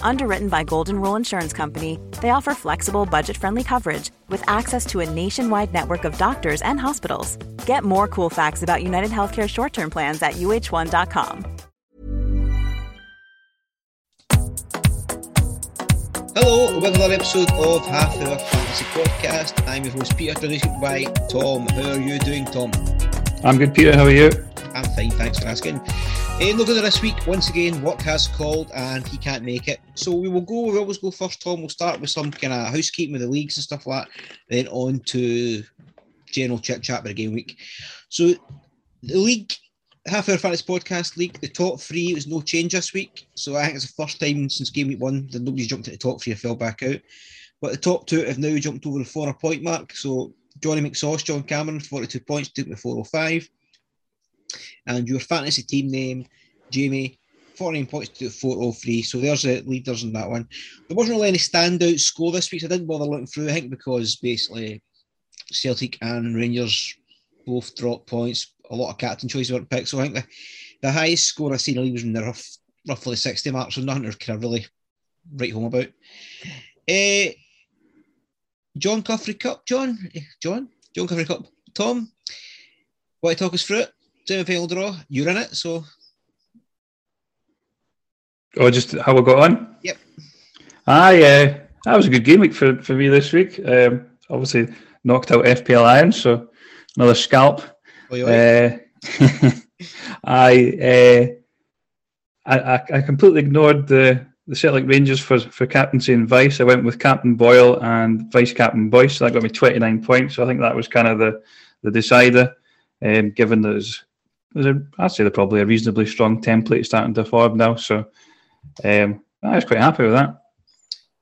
Underwritten by Golden Rule Insurance Company, they offer flexible, budget-friendly coverage with access to a nationwide network of doctors and hospitals. Get more cool facts about United Healthcare short-term plans at uhone.com. Hello, welcome to another episode of Half Hour Fantasy Podcast. I'm your host Peter, joined by Tom. How are you doing, Tom? I'm good, Peter. How are you? I'm fine, thanks for asking. Uh, look at this week, once again, work has called and he can't make it. So we will go, we always go first, Tom. We'll start with some kind of housekeeping with the leagues and stuff like that, then on to general chit chat about the game week. So the league, half hour fantasy podcast league, the top three was no change this week. So I think it's the first time since game week one that nobody's jumped at the top three fell back out. But the top two have now jumped over the four point mark. So Johnny McSauce, John Cameron, 42 points, took the 405 and your fantasy team name, Jamie, 14 points to 403. So there's the leaders in that one. There wasn't really any standout score this week, so I didn't bother looking through. I think because basically Celtic and Rangers both dropped points. A lot of captain choices weren't picked. So I think the, the highest score I've seen in the league was in the rough, roughly 60 marks, so nothing to kind of really write home about. Uh, John Cuffrey Cup, John, eh, John, John Cuffrey Cup, Tom, want to talk us through it? Semi-final draw. You're in it, so. Oh, just how I got on. Yep. Ah, yeah, that was a good game week for, for me this week. Um, obviously knocked out FPL Iron, so another scalp. Oh, uh, I, uh, I I completely ignored the the Celtic Rangers for for captaincy and vice. I went with Captain Boyle and Vice Captain Boyce. So that got me twenty nine points. So I think that was kind of the the decider. Um, given there's there's a, I'd say they're probably a reasonably strong template starting to form now. So um, I was quite happy with that.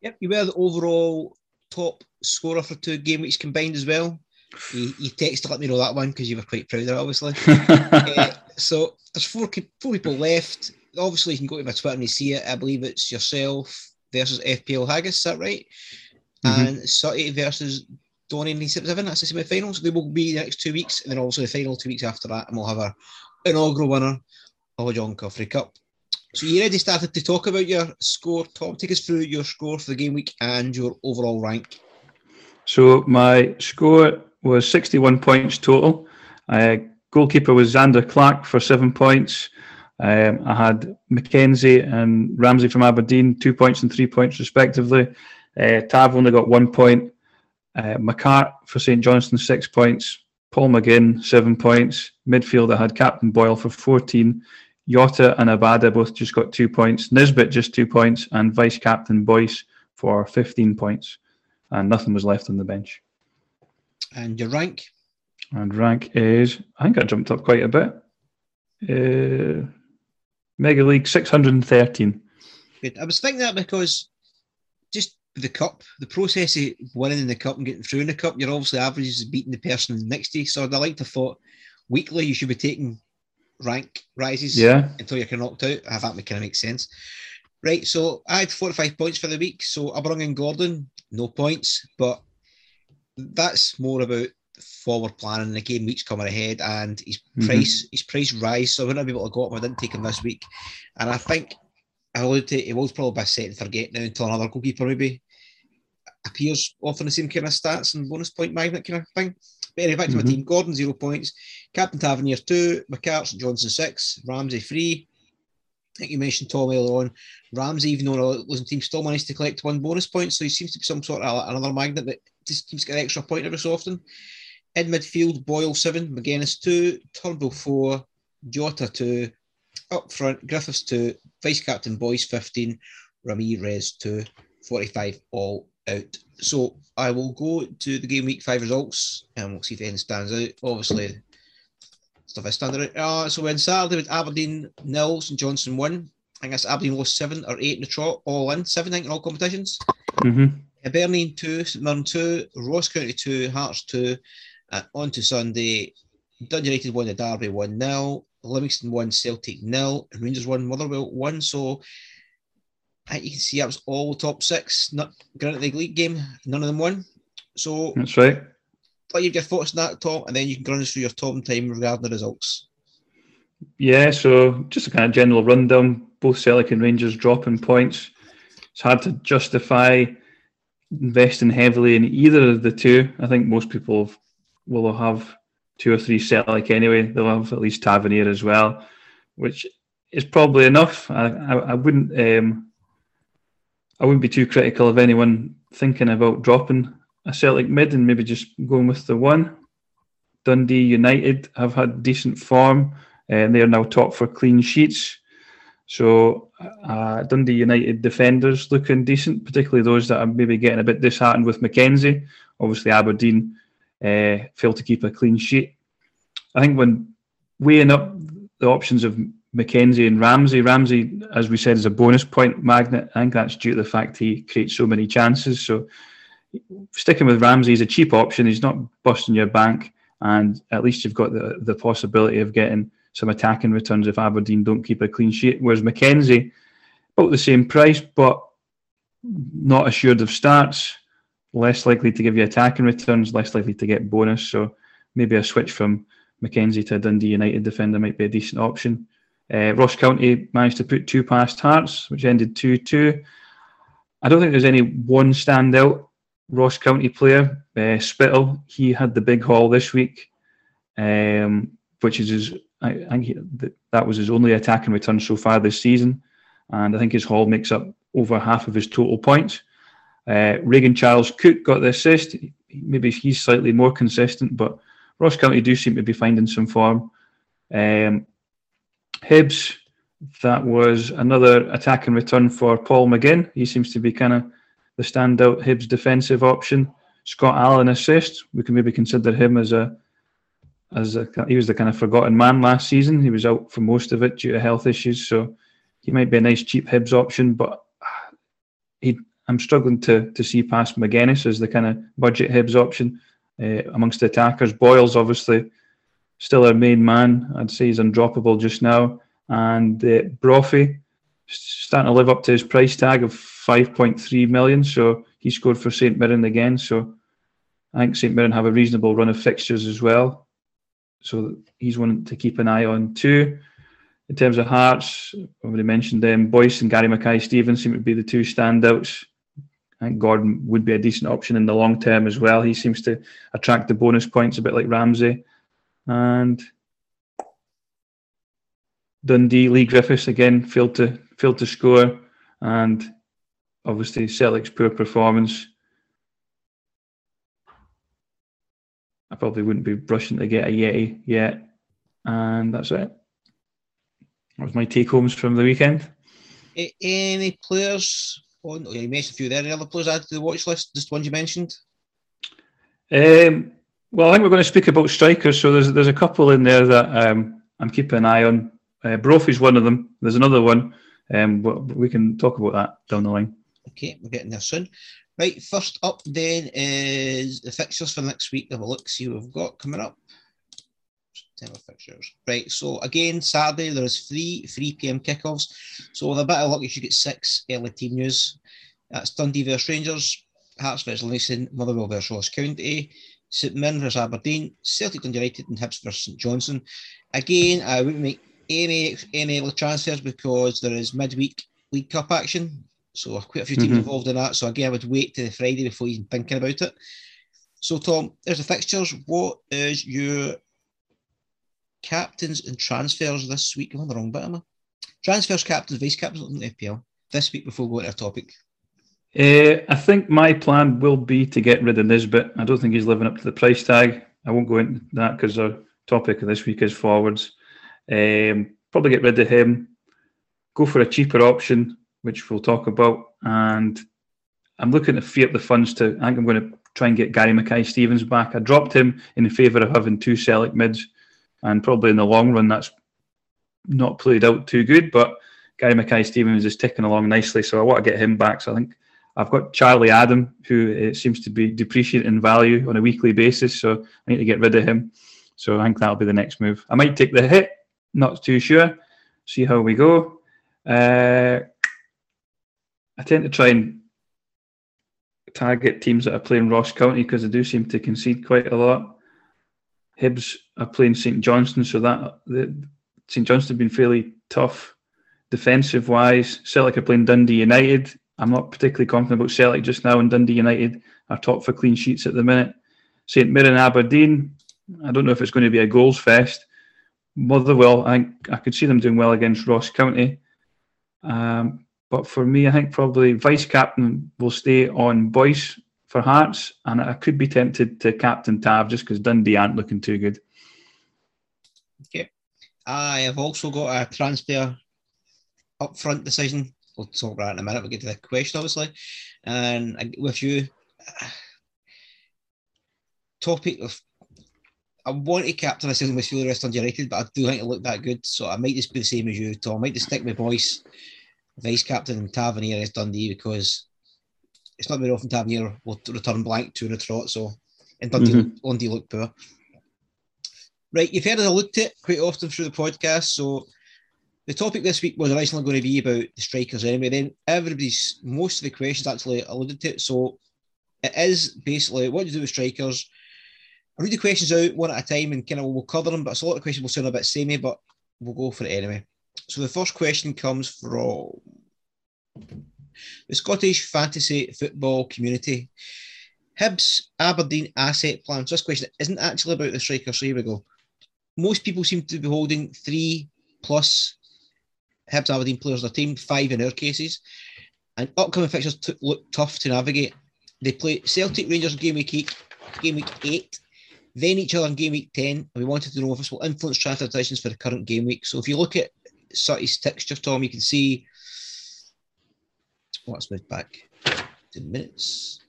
Yep, you were the overall top scorer for two game weeks combined as well. You, you texted to let me know that one because you were quite proud of it, obviously. uh, so there's four, four people left. Obviously, you can go to my Twitter and you see it. I believe it's yourself versus FPL Haggis, is that right? Mm-hmm. And Sutty versus Donny and Seven. That's the semi finals. They will be the next two weeks, and then also the final two weeks after that, and we'll have our inaugural winner of a John Cuffrey Cup. So you already started to talk about your score, Tom. Take us through your score for the game week and your overall rank. So my score was 61 points total. Uh, goalkeeper was Xander Clark for seven points. Um, I had McKenzie and Ramsay from Aberdeen, two points and three points respectively. Uh, Tav only got one point. Uh, McCart for St Johnstone, six points. Paul McGinn, seven points. Midfield, I had Captain Boyle for 14. Jota and Abada both just got two points. Nisbet just two points. And Vice Captain Boyce for 15 points. And nothing was left on the bench. And your rank? And rank is, I think I jumped up quite a bit. Uh, Mega League 613. Good. I was thinking that because just the cup, the process of winning in the cup and getting through in the cup, you're obviously averages beating the person next to you. So I'd like to thought weekly you should be taking rank rises yeah. until you're knocked out. I think that kind of makes sense. Right, so I had four or five points for the week. So I brought in Gordon, no points, but that's more about forward planning. The game weeks coming ahead, and his mm-hmm. price, his price rise. So I wouldn't be able to go up. I didn't take him this week, and I think I alluded to it was probably by set and forget now until another goalkeeper maybe appears often the same kind of stats and bonus point magnet kind of thing. But anyway, back to mm-hmm. my team. Gordon, zero points. Captain Tavernier, two. McCart, Johnstone, six. Ramsay, three. I think you mentioned Tom earlier on. Ramsay, even though a losing team, still managed to collect one bonus point. So he seems to be some sort of another magnet that just keeps getting an extra point every so often. In midfield, Boyle, seven. Magennis, two. Turnbull, four. Jota, two. up front, Griffiths 2, vice captain Boyce 15, Ramirez 2, 45 all out. So I will go to the game week five results and we'll see if anything stands out. Obviously, stuff is standing out. Uh, so when Saturday with Aberdeen nil, St Johnstone won. I guess Aberdeen lost seven or eight in the trot, all in, seven I think in all competitions. Mm-hmm. Aberdeen 2, St Mirren 2, Ross County 2, Hearts 2. Uh, on to Sunday, Dundee United won the Derby 1 0, Livingston 1, Celtic 0, Rangers 1, Motherwell 1. So I you can see that was all top six. Not granted the league game, none of them won. So that's right. But you your thoughts on that, Tom, and then you can run us through your top time regarding the results. Yeah, so just a kind of general rundown. Both Celtic and Rangers dropping points. It's hard to justify investing heavily in either of the two. I think most people will have two or three Celtic anyway. They'll have at least Tavernier as well, which is probably enough. I, I, I wouldn't um, I wouldn't be too critical of anyone thinking about dropping a Celtic mid and maybe just going with the one. Dundee United have had decent form and they are now top for clean sheets. So uh, Dundee United defenders looking decent, particularly those that are maybe getting a bit disheartened with McKenzie. Obviously, Aberdeen uh, failed to keep a clean sheet. I think when weighing up the options of McKenzie and Ramsay, Ramsay, as we said, is a bonus point magnet. I think that's due to the fact he creates so many chances. So sticking with Ramsay is a cheap option. He's not busting your bank, and at least you've got the, the possibility of getting some attacking returns if Aberdeen don't keep a clean sheet. Whereas McKenzie, about the same price, but not assured of starts, less likely to give you attacking returns, less likely to get bonus. So maybe a switch from McKenzie to a Dundee United defender might be a decent option. Uh, Ross County managed to put two past Hearts, which ended 2 2. I don't think there's any one standout Ross County player. Uh, Spittal, he had the big haul this week, um, which is his, I, think he, that was his only attack and return so far this season. And I think his haul makes up over half of his total points. Uh, Regan Charles Cook got the assist. Maybe he's slightly more consistent, but Ross County do seem to be finding some form. Um, Hibs, that was another attack and return for Paul McGinn. He seems to be kind of the standout Hibs defensive option. Scott Allan assist. We can maybe consider him as a as a, he was the kind of forgotten man last season. He was out for most of it due to health issues, so he might be a nice cheap Hibs option. But he, I'm struggling to to see past Magennis as the kind of budget Hibs option uh, amongst the attackers. Boyle's obviously still our main man. I'd say he's undroppable just now. And uh, Brophy starting to live up to his price tag of 5.3 million. So he scored for St Mirren again. So I think St Mirren have a reasonable run of fixtures as well. So he's one to keep an eye on too. In terms of Hearts, I've already mentioned them. Boyce and Gary Mackay Stevens seem to be the two standouts. I think Gordon would be a decent option in the long term as well. He seems to attract the bonus points a bit like Ramsay. And Dundee, Leigh Griffiths again failed to failed to score, and obviously Celtic's poor performance. I probably wouldn't be rushing to get a Yeti yet, and that's it. That was my take homes from the weekend. Any players? On, you mentioned a few there. Any other players added to the watch list? Just ones you mentioned. Um, well, I think we're going to speak about strikers. So there's there's a couple in there that um, I'm keeping an eye on. Uh, Brophy's one of them. There's another one. Um, we can talk about that down the line. Okay, we're getting there soon. Right, first up then is the fixtures for next week. Have a look, see what we've got coming up. September fixtures. Right, so again, Saturday there is three 3 p.m. kickoffs. So with a bit of luck, you should get six early team news. That's Dundee versus Rangers, Hearts versus Livingston, Motherwell versus Ross County, St Mirren versus Aberdeen, Celtic United, and Hibs versus St Johnstone. Again, I wouldn't make any any early transfers because there is midweek League Cup action. So quite a few teams mm-hmm. involved in that. So again, I would wait to the Friday before even thinking about it. So Tom, there's the fixtures. What is your captains and transfers this week? I'm on the wrong bit, am I? Transfers, captains, vice captains in the FPL this week before going to our topic. Uh, I think my plan will be to get rid of Nisbet. I don't think he's living up to the price tag. I won't go into that because our topic of this week is forwards. Um, probably get rid of him, go for a cheaper option, which we'll talk about, and I'm looking to free up the funds to. I think I'm going to try and get Gary Mackay Stevens back. I dropped him in favour of having two Celtic mids, and probably in the long run that's not played out too good. But Gary Mackay Stevens is ticking along nicely, so I want to get him back. So I think I've got Charlie Adam, who uh, seems to be depreciating in value on a weekly basis, so I need to get rid of him. So I think that'll be the next move. I might take the hit, not too sure. See how we go. Uh, I tend to try and target teams that are playing Ross County because they do seem to concede quite a lot. Hibs are playing St Johnstone, so that St Johnstone have been fairly tough defensive wise. Celtic are playing Dundee United. I'm not particularly confident about Celtic just now, and Dundee United are top for clean sheets at the minute. St Mirren Aberdeen. I don't know if it's going to be a goals fest. Motherwell, I think I could see them doing well against Ross County. Um, but for me, I think probably vice captain will stay on Boyce for Hearts, and I could be tempted to captain Tav just because Dundee aren't looking too good. Okay. I have also got a transfer upfront decision. We'll talk about it in a minute. We'll get to the question, obviously. And with you, topic of I want to captain a season with Fuller West United, but I do think it looked that good. So I might just be the same as you, Tom. I might just stick with Boyce vice captain and Tavernier is Dundee because it's not very often Tavernier will return blank to the trot. So, and Dundee, mm-hmm. Dundee look poor. Right, you've heard us looked at quite often through the podcast. So, the topic this week was originally going to be about the strikers anyway. Then everybody's most of the questions actually alluded to it. So, it is basically what do you do with strikers. I read the questions out one at a time and kind of we'll cover them, but it's a lot of questions will sound a bit samey, but we'll go for it anyway. So the first question comes from the Scottish fantasy football community. Hibs Aberdeen asset plan. So this question isn't actually about the striker. So here we go. Most people seem to be holding three plus Hibs Aberdeen players in their team, five in our cases. And upcoming fixtures t- look tough to navigate. They play Celtic Rangers game week eight, game week eight, then each other in game week ten. And we wanted to know if this will influence transfer decisions for the current game week. So if you look at Sutty's texture, Tom, you can see what's moved back to minutes.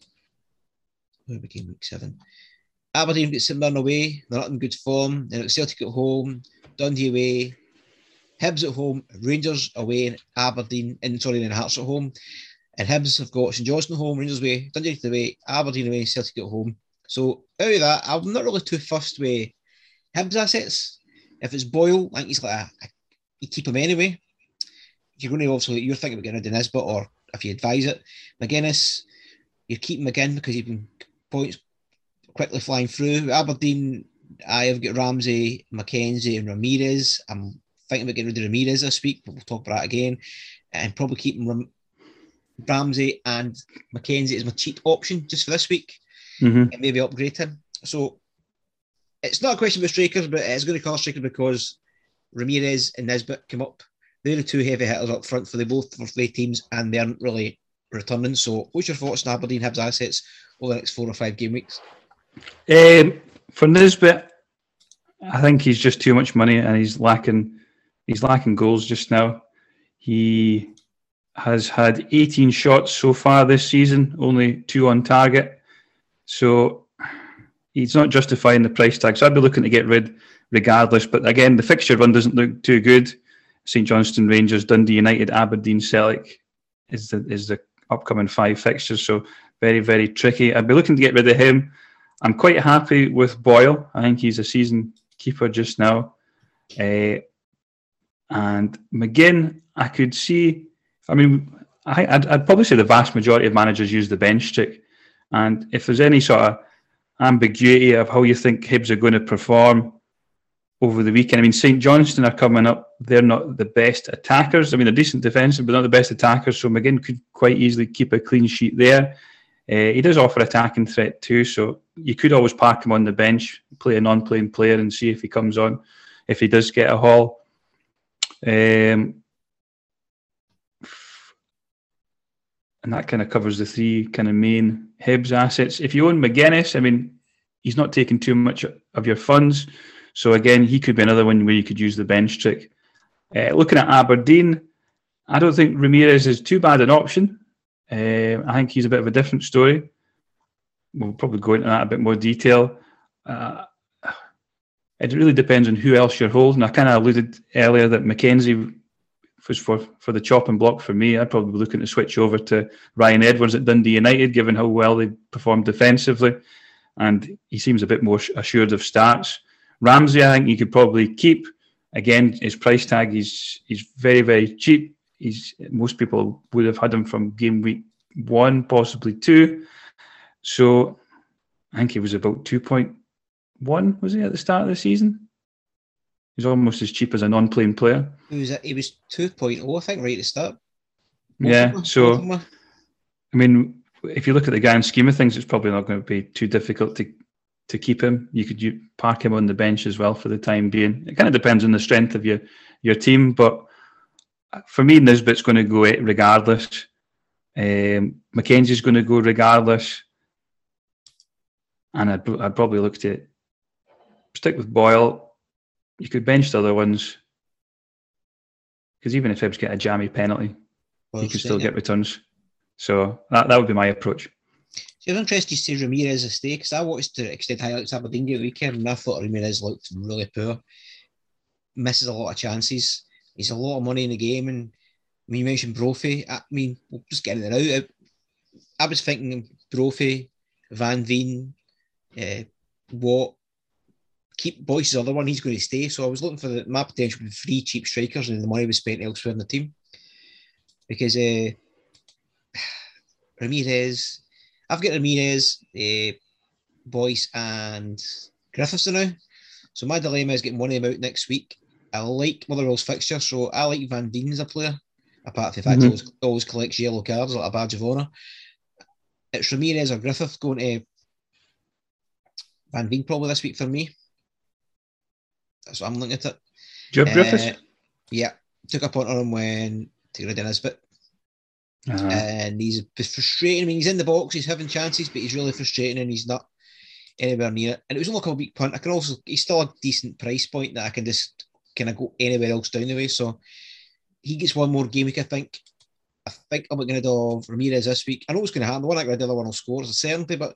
Where became week seven? Aberdeen get St Mirren away, they're not in good form. They're Then Celtic at home, Dundee away, Hibs at home, Rangers away, and Aberdeen, and sorry, then Hearts at home. And Hibs have got St Johnstone home, Rangers away, Dundee away, Aberdeen away, Celtic at home. So out of that, I'm not really too fussed with Hibs assets. If it's Boyle, I think he's like a, a you keep him anyway. You're going to also, you're thinking about getting rid of Nisbet, or if you advise it, Magennis, you keep him again because you've been points quickly flying through. Aberdeen, I have got Ramsay, McKenzie, and Ramirez. I'm thinking about getting rid of Ramirez this week, but we'll talk about that again. And probably keeping Ram- Ramsay and McKenzie as my cheap option just for this week. Mm-hmm. And maybe upgrade him. So it's not a question about strikers, but it's going to cost strikers because Ramirez and Nisbet come up. They're the two heavy hitters up front for the both for three teams, and they aren't really returning. So, what's your thoughts on Aberdeen Hibs assets over the next four or five game weeks? Um, for Nisbet, I think he's just too much money, and he's lacking. He's lacking goals just now. He has had 18 shots so far this season, only two on target. So he's not justifying the price tag. So I'd be looking to get rid regardless. But again, the fixture run doesn't look too good. St Johnstone Rangers, Dundee United, Aberdeen, Celtic is the is the upcoming five fixtures. So very very tricky. I'd be looking to get rid of him. I'm quite happy with Boyle. I think he's a season keeper just now. Uh, and McGinn, I could see. I mean, I, I'd, I'd probably say the vast majority of managers use the bench stick. And if there's any sort of ambiguity of how you think Hibs are going to perform, over the weekend. I mean, St Johnstone are coming up. They're not the best attackers. I mean, they're decent defensive, but not the best attackers. So McGinn could quite easily keep a clean sheet there. Uh, he does offer attacking threat too, so you could always park him on the bench, play a non-playing player, and see if he comes on. If he does get a haul, um, and that kind of covers the three kind of main Hibs assets. If you own Magennis, I mean, he's not taking too much of your funds. So again, he could be another one where you could use the bench trick. Uh, looking at Aberdeen, I don't think Ramirez is too bad an option. Uh, I think he's a bit of a different story. We'll probably go into that a bit more detail. Uh, it really depends on who else you're holding. I kind of alluded earlier that McKenzie was for, for the chopping block for me. I'd probably be looking to switch over to Ryan Edwards at Dundee United, given how well they performed defensively. And he seems a bit more assured of starts. Ramsay, I think you could probably keep. Again, his price tag is he's very, very cheap. He's most people would have had him from game week one, possibly two. So I think he was about two point one, was he at the start of the season? He's almost as cheap as a non-playing player. He was he was 2.0, I think, right at the start. Most yeah, so I mean, if you look at the grand scheme of things, it's probably not going to be too difficult to to keep him. You could you park him on the bench as well for the time being. It kind of depends on the strength of your your team, but for me, Nisbet's going to go regardless. Um, McKenzie's going to go regardless, and I'd, I'd probably look to stick with Boyle. You could bench the other ones because even if Hibs get a jammy penalty, well, you can still get returns. So that, that would be my approach. So I'm interested to see Ramirez a stay because I watched the extended highlights of Aberdeen the weekend and I thought Ramirez looked really poor. Misses a lot of chances. He's a lot of money in the game. And I mean, you mentioned Brophy. I mean, we'll just getting it out. I, I was thinking Brophy, Van Veen, uh, Watt, keep Boyce's other one. He's going to stay. So I was looking for the, my potential with three cheap strikers and the money was spent elsewhere in the team. Because uh, Ramirez, I've got Ramirez, uh, Boyce, and Griffiths now. So my dilemma is getting one of them out next week. I like Motherwell's fixture, so I like Van Veen as a player, apart from the fact mm-hmm. he always, always collects yellow cards like a badge of honour. It's Ramirez or Griffith going to Van Veen probably this week for me. That's what I'm looking at it. Have uh, Griffiths? Yeah, took up on him when to rid of Nisbet. Uh-huh. And he's frustrating. I mean, he's in the box, he's having chances, but he's really frustrating and he's not anywhere near it. And it was only a weak punt. I can also, he's still a decent price point that I can just kind of go anywhere else down the way. So he gets one more game week, I think. I think I'm going to do Ramirez this week. I know what's going to happen. The one I get rid of, the other one will score, it's a certainty, but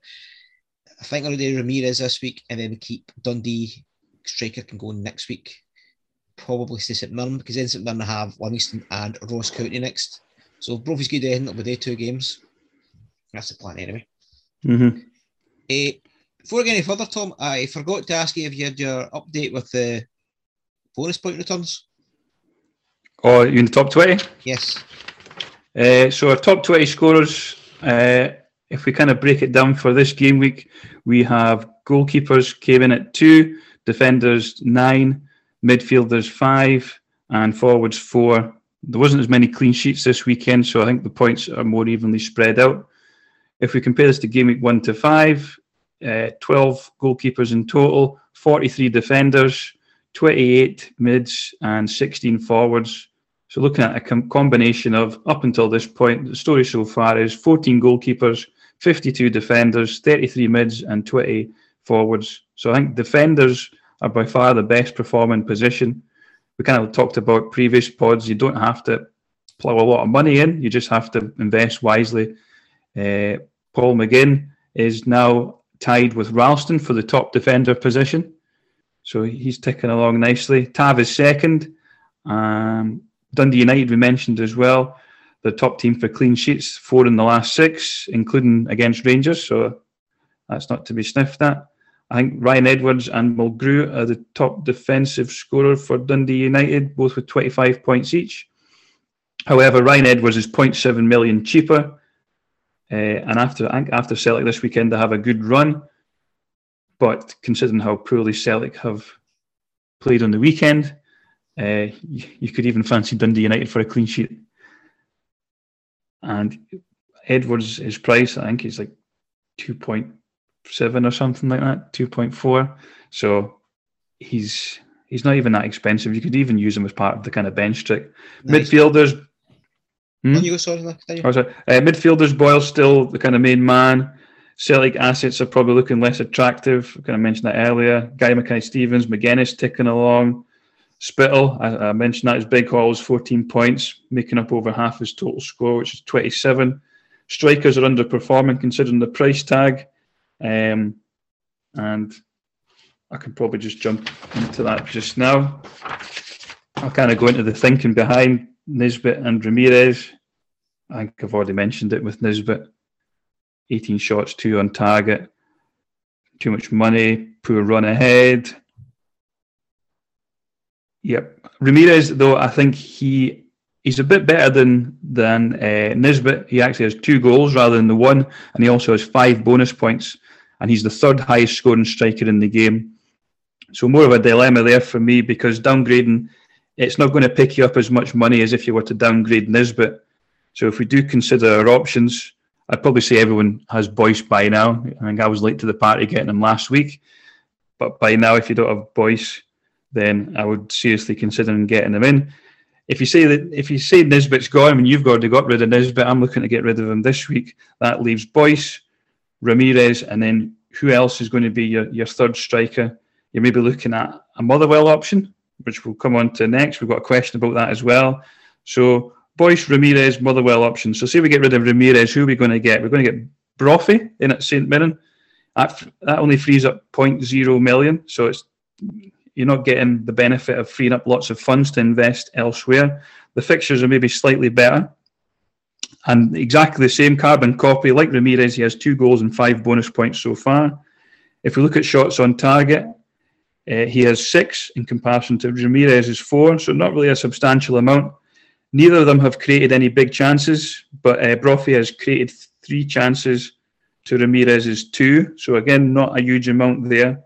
I think I'm going to do Ramirez this week and then we keep Dundee striker can go next week. Probably to St Mirren because then St Mirren have Livingston and Ross County next. So if Brophy's good, then it'll be their two games. That's the plan anyway. Mm-hmm. Uh, before I get any further, Tom, I forgot to ask you if you had your update with the bonus point returns. Oh, you in the top 20? Yes. Uh, so our top 20 scorers, uh, if we kind of break it down for this game week, we have goalkeepers came in at two, defenders nine, midfielders five, and forwards four there wasn't as many clean sheets this weekend, so I think the points are more evenly spread out. If we compare this to game week one to five, uh, 12 goalkeepers in total, 43 defenders, 28 mids, and 16 forwards. So, looking at a com- combination of up until this point, the story so far is 14 goalkeepers, 52 defenders, 33 mids, and 20 forwards. So, I think defenders are by far the best performing position we kind of talked about previous pods. You don't have to plow a lot of money in. You just have to invest wisely. Uh, Paul McGinn is now tied with Ralston for the top defender position. So he's ticking along nicely. Tav is second. Um, Dundee United, we mentioned as well, the top team for clean sheets, four in the last six, including against Rangers. So that's not to be sniffed at. I think Ryan Edwards and Mulgrew are the top defensive scorer for Dundee United, both with 25 points each. However, Ryan Edwards is 0.7 million cheaper. Uh, and after after Celtic this weekend, they have a good run. But considering how poorly Celtic have played on the weekend, uh, you, you could even fancy Dundee United for a clean sheet. And Edwards, his price, I think, is like 2.2 seven or something like that, two point four. So he's he's not even that expensive. You could even use him as part of the kind of bench trick. Nice. Midfielders. Hmm? You go, sorry, oh, sorry. Uh, midfielders, Boyle still the kind of main man. Celtic assets are probably looking less attractive. I kind of mentioned that earlier. Gary Mackay Stevens, Magennis ticking along. Spittal, I, I, mentioned that his big haul was 14 points, making up over half his total score, which is 27. Strikers are underperforming considering the price tag. Um, and I can probably just jump into that just now. I'll kind of go into the thinking behind Nisbet and Ramirez. I think I've already mentioned it with Nisbet. 18 shots, two on target, too much money, poor run ahead. Yep. Ramirez, though, I think he he's a bit better than than uh, Nisbet. He actually has two goals rather than the one, and he also has five bonus points, and he's the third highest scoring striker in the game. So more of a dilemma there for me because downgrading, it's not going to pick you up as much money as if you were to downgrade Nisbet. So if we do consider our options, I'd probably say everyone has Boyce by now. I think I was late to the party getting him last week, but by now, if you don't have Boyce, then I would seriously consider getting him in. If you say that, if you say Nisbet's gone and you've already got rid of Nisbet, I'm looking to get rid of him this week. That leaves Boyce, Ramirez, and then who else is going to be your, your third striker? You're maybe looking at a Motherwell option, which we'll come on to next. We've got a question about that as well. So Boyce, Ramirez, Motherwell option. So say we get rid of Ramirez, who are we going to get? We're going to get Brophy in at St Mirren. That, that only frees up 0.0 million. So it's you're not getting the benefit of freeing up lots of funds to invest elsewhere. The fixtures are maybe slightly better. And exactly the same carbon copy, like Ramirez, he has two goals and five bonus points so far. If we look at shots on target, uh, he has six in comparison to Ramirez's four, so not really a substantial amount. Neither of them have created any big chances, but uh, Brophy has created three chances to Ramirez's two, so again, not a huge amount there.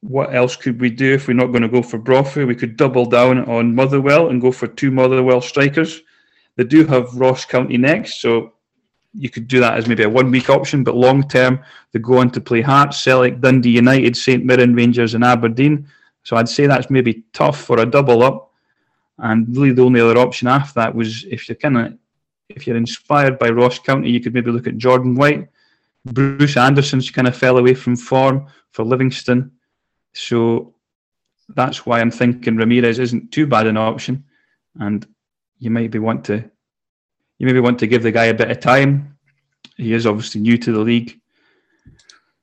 What else could we do if we're not going to go for Brophy? We could double down on Motherwell and go for two Motherwell strikers. They do have Ross County next, so you could do that as maybe a one week option, but long term, they go on to play Hearts, Celtic, Dundee United, St Mirren, Rangers, and Aberdeen. So I'd say that's maybe tough for a double up. And really, the only other option after that was if you're kind of if you're inspired by Ross County, you could maybe look at Jordan White. Bruce Anderson's kind of fell away from form for Livingston. So that's why I'm thinking Ramirez isn't too bad an option. And you maybe want to you maybe want to give the guy a bit of time. He is obviously new to the league.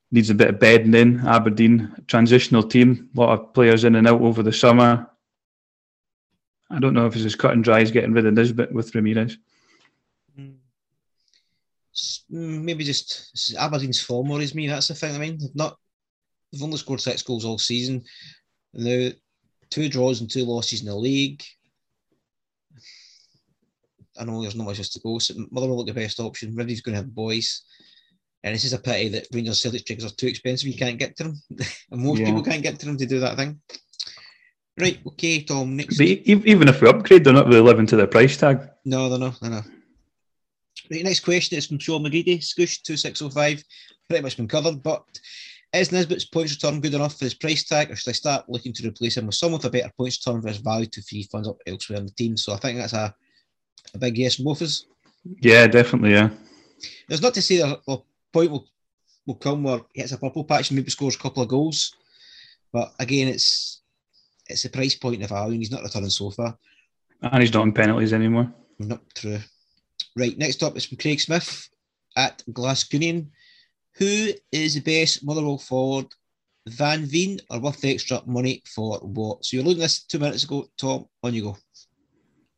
Needs a bit of bedding in. Aberdeen, transitional team, a lot of players in and out over the summer. I don't know if it's as cut and dry as getting rid of this Nisbet with Ramirez. Maybe just Aberdeen's form worries me. That's the thing. I mean, not they've only scored six goals all season. Now, two draws and two losses in the league. I know there's not much else to go. So Motherwell look the best option. Ridley's going to have boys. And this is a pity that Rangers Celtic strikers are too expensive. You can't get to them. and most yeah. people can't get to them to do that thing. Right, okay, Tom. Next. But even if we upgrade, they're not really living to their price tag. No, they're not. They're not. Right, next question is from Sean McGreedy, Scoosh 2605. Pretty much been covered, but is Nisbet's points return good enough for his price tag, or should I start looking to replace him with someone with a better points return for his value to free funds up elsewhere in the team? So I think that's a a big yes from both of us. Yeah, definitely. Yeah. There's not to say that a point will will come where he hits a purple patch and maybe scores a couple of goals, but again, it's it's a price point of value, and he's not returning so far. And he's not in penalties anymore. Not true. Right, next up is from Craig Smith at Glasgoonian. Who is the best Motherwell forward, Van Veen or worth the extra money for what? So you're looking at this two minutes ago, Tom. On you go.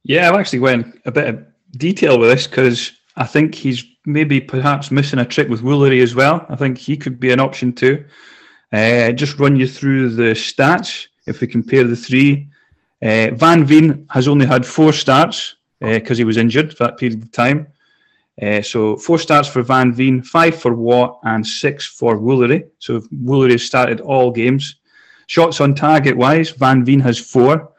Yeah, I've actually went a bit of detail with this because I think he's maybe perhaps missing a trick with Woolery as well. I think he could be an option too. Uh, just run you through the stats if we compare the three. Uh, Van Veen has only had four starts because uh, he was injured for that period of time. Uh, so four starts for Van Veen, five for Watt, and six for Woolery. So Woolery started all games. Shots on target wise, Van Veen has four.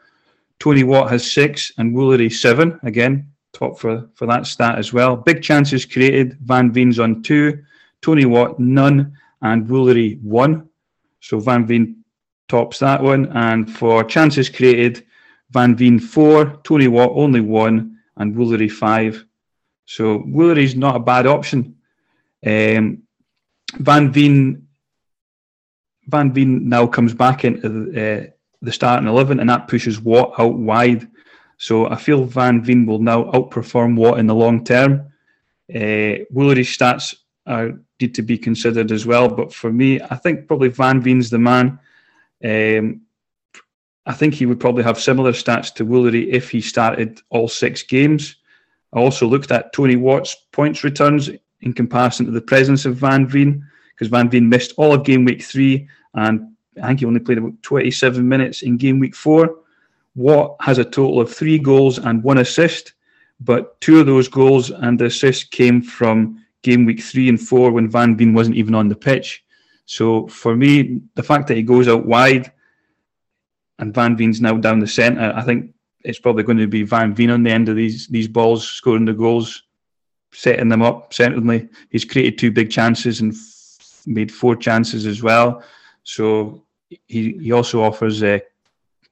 Tony Watt has six and Woolery seven. Again, top for, for that stat as well. Big chances created. Van Veen's on two. Tony Watt, none. And Woolery, one. So Van Veen tops that one. And for chances created, Van Veen, four. Tony Watt, only one. And Woolery, five. So Woolery's not a bad option. Um, Van Veen Van Veen now comes back into the, uh, the starting 11, and that pushes Watt out wide. So I feel Van Veen will now outperform Watt in the long term. Uh, Woolery's stats are, need to be considered as well, but for me, I think probably Van Veen's the man. Um, I think he would probably have similar stats to Woolery if he started all six games. I also looked at Tony Watt's points returns in comparison to the presence of Van Veen, because Van Veen missed all of game week three, and I think he only played about 27 minutes in game week four. Watt has a total of three goals and one assist, but two of those goals and the assist came from game week three and four when Van Veen wasn't even on the pitch. So for me, the fact that he goes out wide and Van Veen's now down the centre, I think it's probably going to be Van Veen on the end of these these balls, scoring the goals, setting them up. Certainly, he's created two big chances and f- made four chances as well. So he he also offers a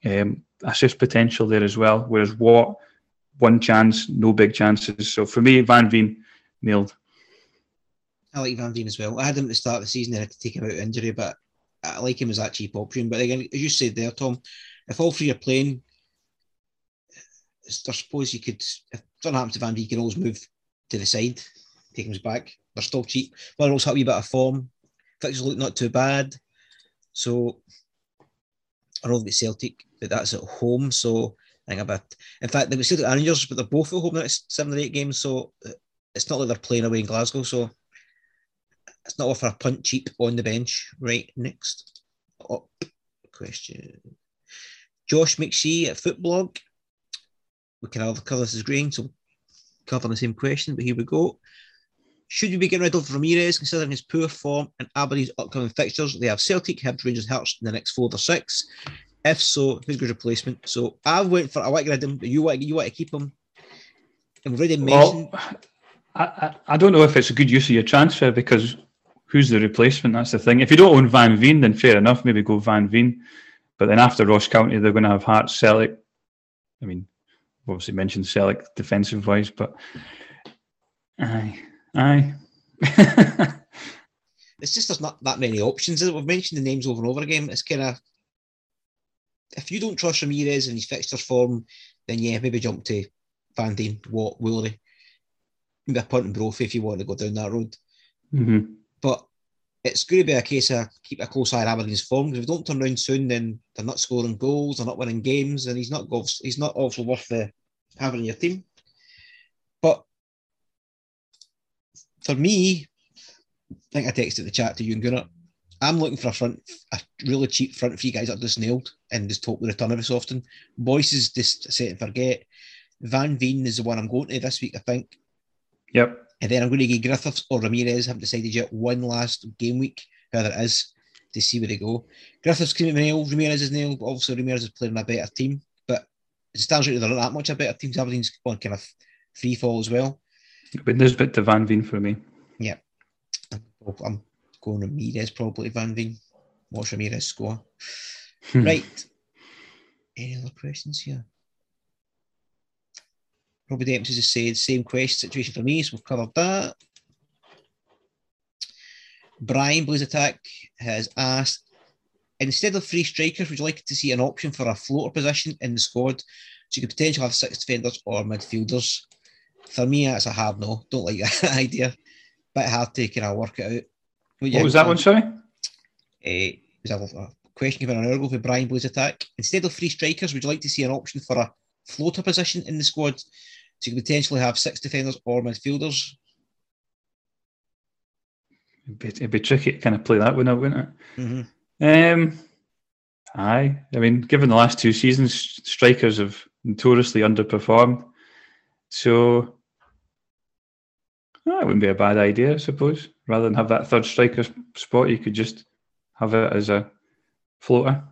um, assist potential there as well. Whereas Watt, one chance, no big chances. So for me, Van Veen nailed. I like Van Veen as well. I had him at the start of the season. I had to take him out of injury, but I like him as that cheap option. But again, as you said there, Tom, if all three are playing, I suppose you could, if something happens to Van Veen, you can always move to the side, take him back. They're still cheap. But also have a wee bit of form. Fixtures look not too bad. So I know that Celtic, but that's at home. So I think about, in fact, they've Celtic and Rangers, but they're both at home the next seven or eight games. So it's not like they're playing away in Glasgow. So it's not worth a punt cheap on the bench. Right, next up question. Josh McShee at Footblog. We can have cover this as green, so cover the same question, but here we go. Should we be getting rid of Ramirez considering his poor form and Aberdeen's upcoming fixtures? They have Celtic, Hibs, Rangers, Hearts in the next four or six. If so, who's good replacement? So I went for I want to get rid of him, but you want you want to keep him. And we've already mentioned. Well, I, I don't know if it's a good use of your transfer because who's the replacement? That's the thing. If you don't own Van Veen, then fair enough, maybe go Van Veen. But then after Ross County, they're going to have Hearts, Celtic. I mean, obviously mentioned Celtic defensive wise, but aye, aye. it's just there's not that many options. We've mentioned the names over and over again. It's kind of if you don't trust Ramirez and his fixtures form, then yeah, maybe jump to Van Veen, Watt, Woolery, maybe a punt and Brophy if you want to go down that road. Mm-hmm. It's going to be a case of keep a close eye on Aberdeen's form because if they don't turn around soon, then they're not scoring goals, they're not winning games, and he's not he's not also worth the having in your team. But for me, I think I texted the chat to you and Gunnar. I'm looking for a front, a really cheap front three guys that just nailed and just hope they return every so often. Boyce is just set and forget. Van Veen is the one I'm going to this week, I think. Yep. And then I'm going to give Griffiths or Ramirez, haven't decided yet, one last game week, whether it is, to see where they go. Griffiths can be nailed, Ramirez is nailed, but obviously Ramirez is playing a better team. But it stands out they're not that much a better team. Aberdeen's on kind of free fall as well. But there's a bit to Van Veen for me. Yeah. I'm going Ramirez probably Van Veen. Watch Ramirez score. Hmm. right. Any other questions here? Robbie Dempsey just said same question situation for me, so we've covered that. Brian Blaze Attack has asked instead of three strikers, would you like to see an option for a floater position in the squad? So you could potentially have six defenders or midfielders. For me, that's a hard no. Don't like that idea. Bit hard to kind of work it out. What, what was that one, sorry? Uh, was a question given an hour ago for Brian Blaze Attack. Instead of three strikers, would you like to see an option for a floater position in the squad? So you could potentially have six defenders or midfielders. It'd be, it'd be tricky to kind of play that one out, wouldn't it? Mm-hmm. Um, aye. I mean, given the last two seasons, strikers have notoriously underperformed. So that wouldn't be a bad idea, I suppose. Rather than have that third striker spot, you could just have it as a floater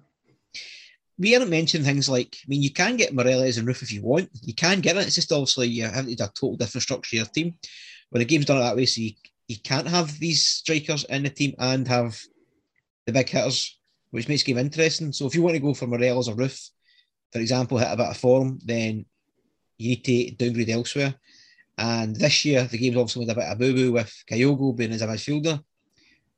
we haven't mentioned things like, I mean, you can get Morelos and Roofe if you want. You can get it. It's just obviously you have to do a total different structure your team. But the game's done it that way, so you, you can't have these strikers in the team and have the big hitters, which makes the game interesting. So if you want to go for Morelos or Roofe, for example, hit a bit of form, then you need to downgrade elsewhere. And this year, the game's obviously made a bit of boo boo with Kyogo being as a midfielder.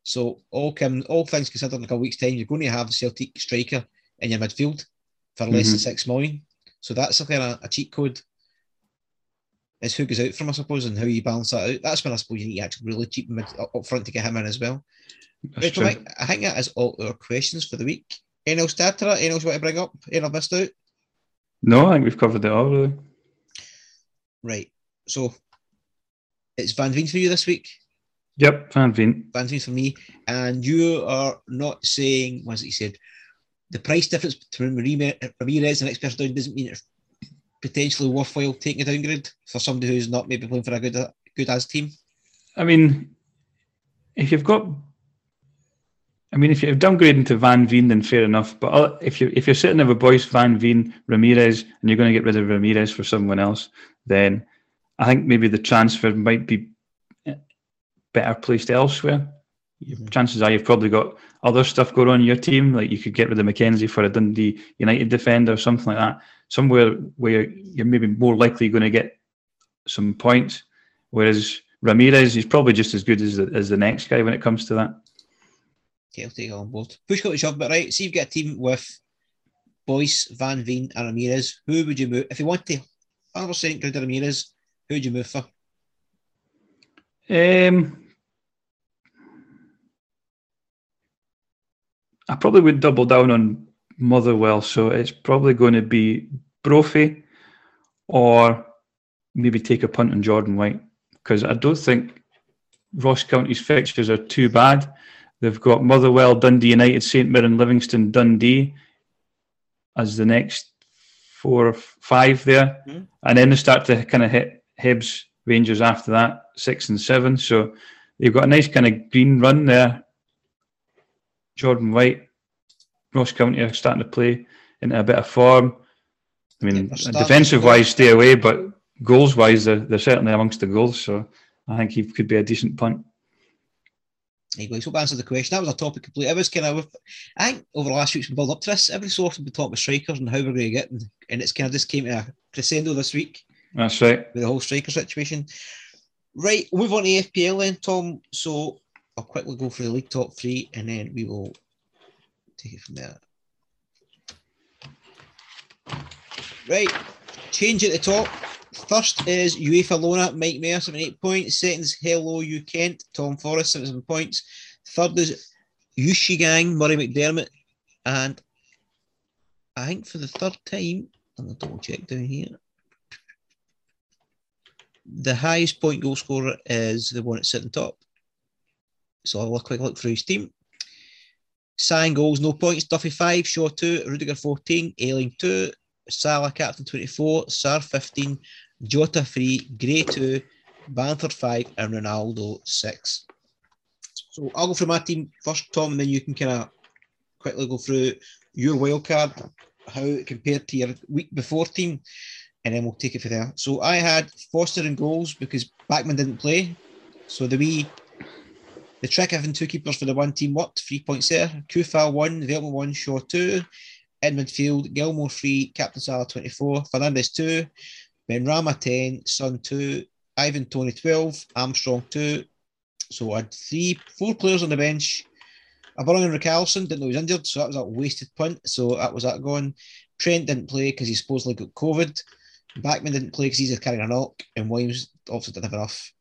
So all, all things considered, in a couple weeks' time, you're going to have Celtic striker in your midfield for less mm-hmm. than six million. So that's a kind of a cheat code. It's who goes out from, I suppose, and how you balance that out. That's when I suppose you need to actually really cheap mid up front to get him in as well. Right, Mike, I think that is all our questions for the week. Anything else to add to that? Anything else you want to bring up? Anything I've missed out? No, I think we've covered it all, really. Right. So it's Van Veen for you this week. Yep, Van Veen. Van Veen for me. And you are not saying, what he said? The price difference between Ramirez and person down doesn't mean it's potentially worthwhile taking a downgrade for somebody who's not maybe playing for a good good as team. I mean, if you've got, I mean, if you're downgrading to Van Veen, then fair enough. But if you if you're sitting there with Boyce, Van Veen, Ramirez, and you're going to get rid of Ramirez for someone else, then I think maybe the transfer might be better placed elsewhere. Mm-hmm. Chances are you've probably got other stuff going on in your team, like you could get rid of McKenzie for a Dundee United defender or something like that. Somewhere where you're maybe more likely going to get some points. Whereas Ramirez, he's probably just as good as the, as the next guy when it comes to that. Okay, I'll take it on board. Push got to shove, but right. See, you've got a team with Boyce, Van Veen, and Ramirez. Who would you move if you want to 100% get Ramirez? Who would you move for? Um, I probably would double down on Motherwell, so it's probably going to be Brophy or maybe take a punt on Jordan White because I don't think Ross County's fixtures are too bad. They've got Motherwell, Dundee United, St Mirren, Livingston, Dundee as the next four or five there, mm-hmm. and then they start to kind of hit Hibs, Rangers after that, six and seven. So they've got a nice kind of green run there. Jordan White, Ross County are starting to play into a bit of form. I mean, yeah, defensive wise, stay away, but goals wise, they're, they're certainly amongst the goals. So I think he could be a decent punt. Anyway, so answer the question. That was a topic complete. It was kind of, I think over the last week's been built up to this. Every so often we talk about strikers and how we're going to get, and, and it's kind of just came to a crescendo this week. That's right. With the whole striker situation. Right, move on to FPL then, Tom. So I'll quickly go through the league top three and then we will take it from there. Right, change at the top. First is UEFA Lona, Mike Mayer, 78 points. Second is Hello You Kent, Tom Forrest, 77 points. Third is Yushi Gang, Murray McDermott. And I think for the third time, I'm going to double check down here the highest point goal scorer is the one that's sitting top. So I'll have a quick look through his team. Sign goals, no points. Duffy 5, Shaw 2, Rudiger 14, Ailing 2, Salah captain 24, Sarr 15, Jota 3, Gray 2, Bamford 5, and Ronaldo 6. So I'll go through my team first, Tom, and then you can kind of quickly go through your wildcard, how it compared to your week before team and then we'll take it from there. So I had Foster in goals because Bachmann didn't play. So the wee the trick having two keepers for the one team worked, three points there. Coufal one, Veltman one, Shaw two. In midfield, Gilmore three, Captain Salah 24, Fernandez two, Benrahma 10, Son two, Ivan Toney 12, Armstrong two. So I had three, four players on the bench. I brought in Richarlison, didn't know he was injured, so that was a wasted punt. So that was that going. Trent didn't play because he supposedly got COVID. Bachmann didn't play because he's carrying a knock, and Williams obviously didn't have enough.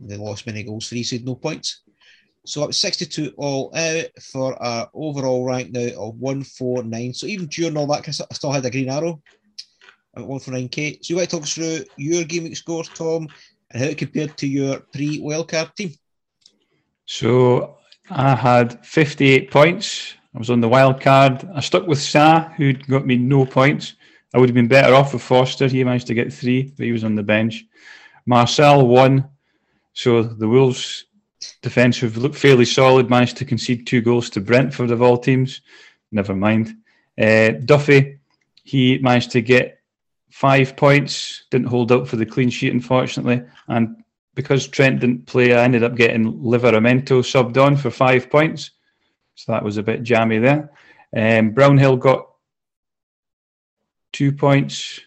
They lost many goals he so no points. So was 62 all out for our overall rank now of 149. So even during all that, I still had a green arrow at 149k. So you want to talk us through your gaming week score, Tom, and how it compared to your pre wildcard team? So I had 58 points. I was on the wild card. I stuck with Sa, who got me no points. I would have been better off with Foster. He managed to get three, but he was on the bench. Marcel won. So the Wolves defensive looked fairly solid, managed to concede two goals to Brentford of all teams. Never mind. Uh, Duffy, he managed to get five points, didn't hold up for the clean sheet, unfortunately. And because Trent didn't play, I ended up getting Livramento subbed on for five points. So that was a bit jammy there. Um, Brownhill got two points.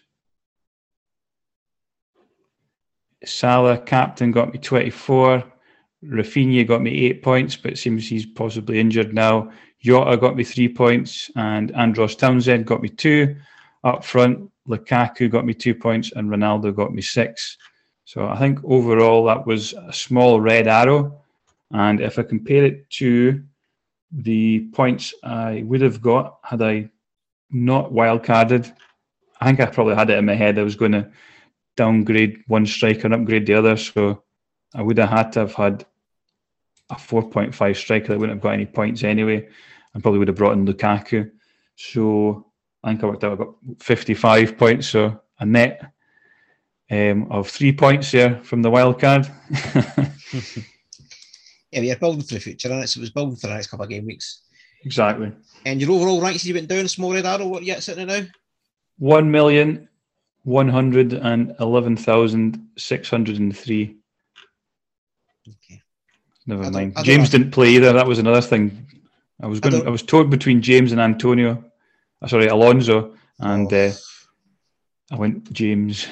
Salah, captain, got me 24. Rafinha got me eight points, but seems he's possibly injured now. Jota got me three points, and Andros Townsend got me two. Up front, Lukaku got me two points, and Ronaldo got me six. So I think overall that was a small red arrow. And if I compare it to the points I would have got had I not wildcarded, I think I probably had it in my head I was going to downgrade one striker and upgrade the other. So I would have had to have had a 4.5 striker that wouldn't have got any points anyway. and probably would have brought in Lukaku. So I think I worked out I got 55 points. So a net um, of three points there from the wild card. yeah, you're building for the future, and it? So it was building for the next couple of game weeks. Exactly. And your overall ranks, you went down a small red arrow. What are you at sitting at now? One million one hundred and eleven thousand six hundred and three. Okay. Never I mind. Don't James didn't play either. That was another thing. I was I going. don't- I, was torn between James and Antonio. Uh, sorry, Alonso, and Oh. uh, I went James.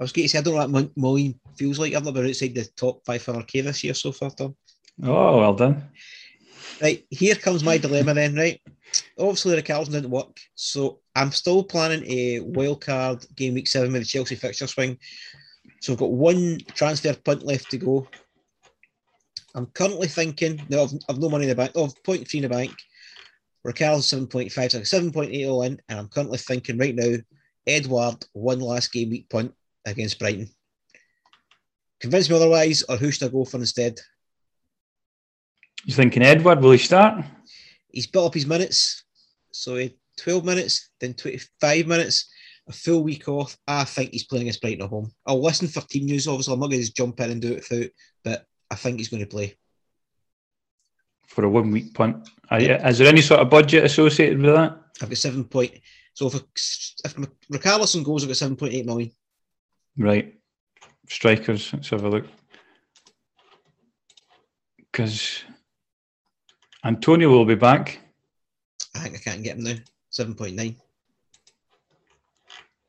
I was going to say, I don't know what Mon- Moline feels like. I've never been outside the top five for K this year so far, Tom. Oh, well done. Right, here comes my dilemma then, right? Obviously, the Carlton didn't work, so I'm still planning a wild card game week seven with the Chelsea fixture swing. So I've got one transfer punt left to go. I'm currently thinking, no, I've, I've no money in the bank, oh, I've 0.3 in the bank. Raquel's 7.5, so I've 7.8 all in, and I'm currently thinking right now, Edward, one last game week punt against Brighton. Convince me otherwise, or who should I go for instead? You're thinking Edward? Will he start? He's built up his minutes. So he had 12 minutes, then 25 minutes, a full week off. I think he's playing against Brighton at home. I'll listen for team news, obviously. I'm not going to just jump in and do it without, but I think he's going to play. for a one week punt. You- Is there any sort of budget associated with that? I've got seven point. So if if Richarlison goes, I've got 7.8 million. Right. Strikers, let's have a look. Because Antonio will be back. I think I can't get him now. 7.9.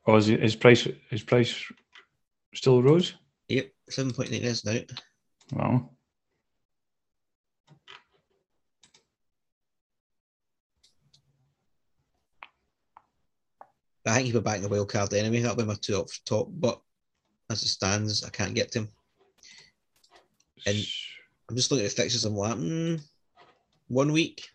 Or is his price his price still rose? Yep, 7.9 is now. Well, I think he'll be back in the wild card anyway. That'll be my two up top. But as it stands, I can't get to him. And- I'm just looking at the fixtures. I'm like, hmm, one week.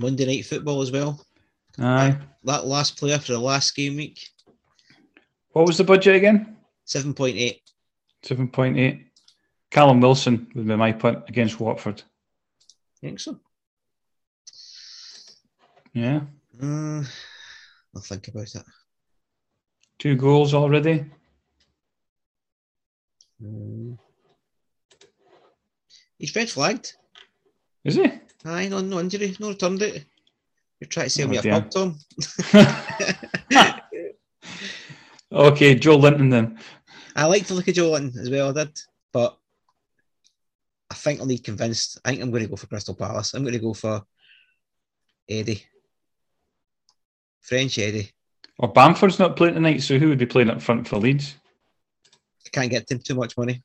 Monday night football as well. aye. That last player for the last game week, What was the budget again? 7.8. Seven point eight. Callum Wilson would be my punt against Watford. think so. Yeah, Uh, I'll think about it. Two goals already. Hmm. He's red flagged. Is he? Aye, no, no injury, no returned it. You're trying to sell Oh, me a dear. pub, Tom. okay, Joelinton then. I like to look at Joelinton as well, I did, but I think I'll need convinced. I think I'm going to go for Crystal Palace. I'm going to go for Eddie. French Eddie. Or Bamford's not playing tonight, so who would be playing up front for Leeds? I can't get him too much money.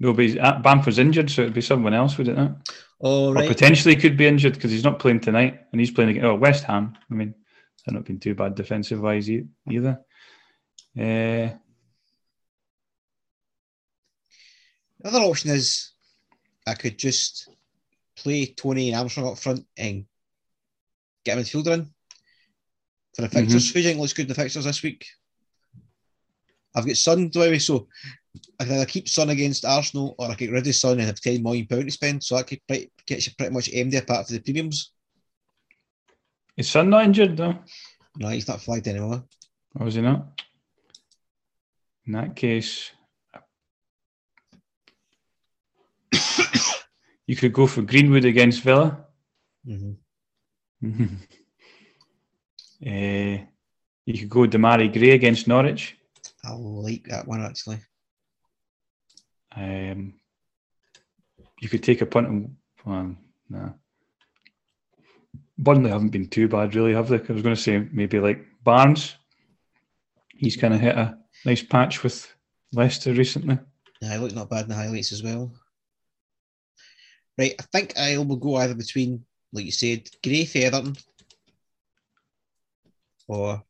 Nobody's uh, Bamford's injured, so it'd be someone else, would it not? Oh, Or potentially could be injured because he's not playing tonight, and he's playing against oh, West Ham. I mean, they're not been too bad defensive wise e- either. Uh, The other option is I could just play Tony and Armstrong up front and get a midfielder in for the fixtures. Who do you think looks good in the fixtures this week? I've got Son, do I? So I can either keep Son against Arsenal or I get rid of Son and have £10 million to spend. So that could pretty, get you pretty much aimed apart for the premiums. is Son not injured though? No, he's not flagged anymore. Or is he not? In that case, you could go for Greenwood against Villa. hmm uh, you could go Demarai Gray against Norwich. I like that one actually. Um, you could take a punt on. Well, no. Burnley haven't been too bad, really, have they? I was going to say maybe like Barnes. He's kind of hit a nice patch with Leicester recently. Yeah, he looked not bad in the highlights as well. Right, I think I will go either between, like you said, Gray Everton or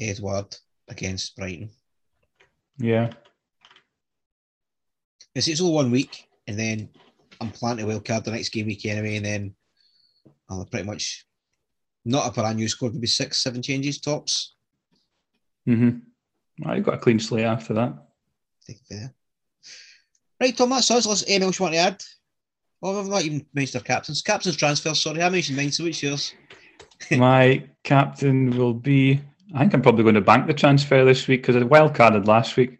Edward against Brighton. Yeah. It's, it's all one week, and then I'm planning to wildcard the next game week anyway, and then I'll pretty much not a brand new score, maybe six, seven changes tops. Mm-hmm. I got a clean slate after that. Right, Tom, that's us. Let's anything else you want to add? Oh, I've not even mentioned our captains. Captain's transfer, sorry. I mentioned mine, so what's yours? My captain will be. I think I'm probably going to bank the transfer this week because I wild carded last week.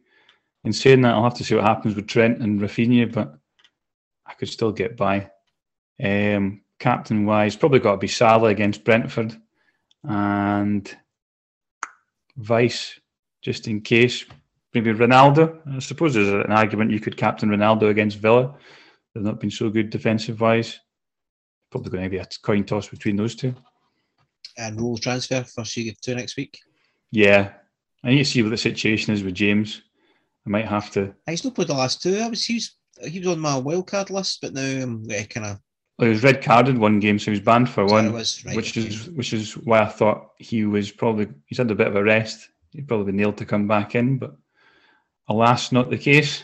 In saying that, I'll have to see what happens with Trent and Rafinha, but I could still get by. Um, captain wise, probably got to be Salah against Brentford and Vice, just in case. Maybe Ronaldo. I suppose there's an argument you could captain Ronaldo against Villa. They've not been so good defensive wise. Probably going to be a coin toss between those two. And roll transfer for Sheikh two next week. Yeah, I need to see what the situation is with James. I might have to. He's not played the last two. I was he was he was on my wildcard list, but now I'm eh, kind of. Oh, well, he was red carded one game, so he was banned for one, was, right, which okay. is which is why I thought he was probably he's had a bit of a rest. He'd probably be nailed to come back in, but alas, not the case.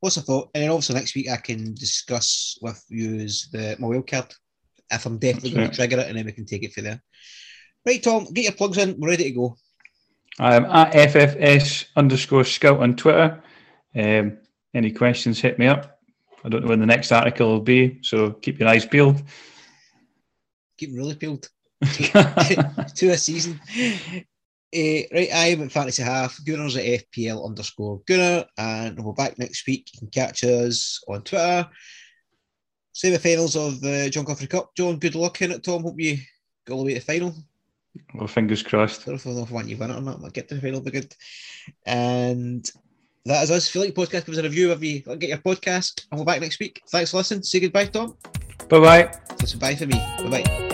What's I thought? And then also next week I can discuss with you as the my wildcard if I'm definitely going to trigger it, and then we can take it from there. Right, Tom, get your plugs in. We're ready to go. I'm at FFS underscore scout on Twitter. Um, any questions, hit me up. I don't know when the next article will be, so keep your eyes peeled. Keep 'em really peeled. to a season. Eh, right, I'm at Fantasy Half. Gunners at FPL underscore Gunner. And we'll be back next week. You can catch us on Twitter. Semi finals of the John Coffrey Cup. John, good luck in it, Tom. Hope you go all the way to the final. well, fingers crossed. I don't know if I want you win it or not. Might get to the final, be good. And that is us. If you like the podcast, give us a review. If you get your podcast, and we'll be back next week. Thanks for listening. Say goodbye, Tom. Bye bye. Listen, bye for me. Bye bye.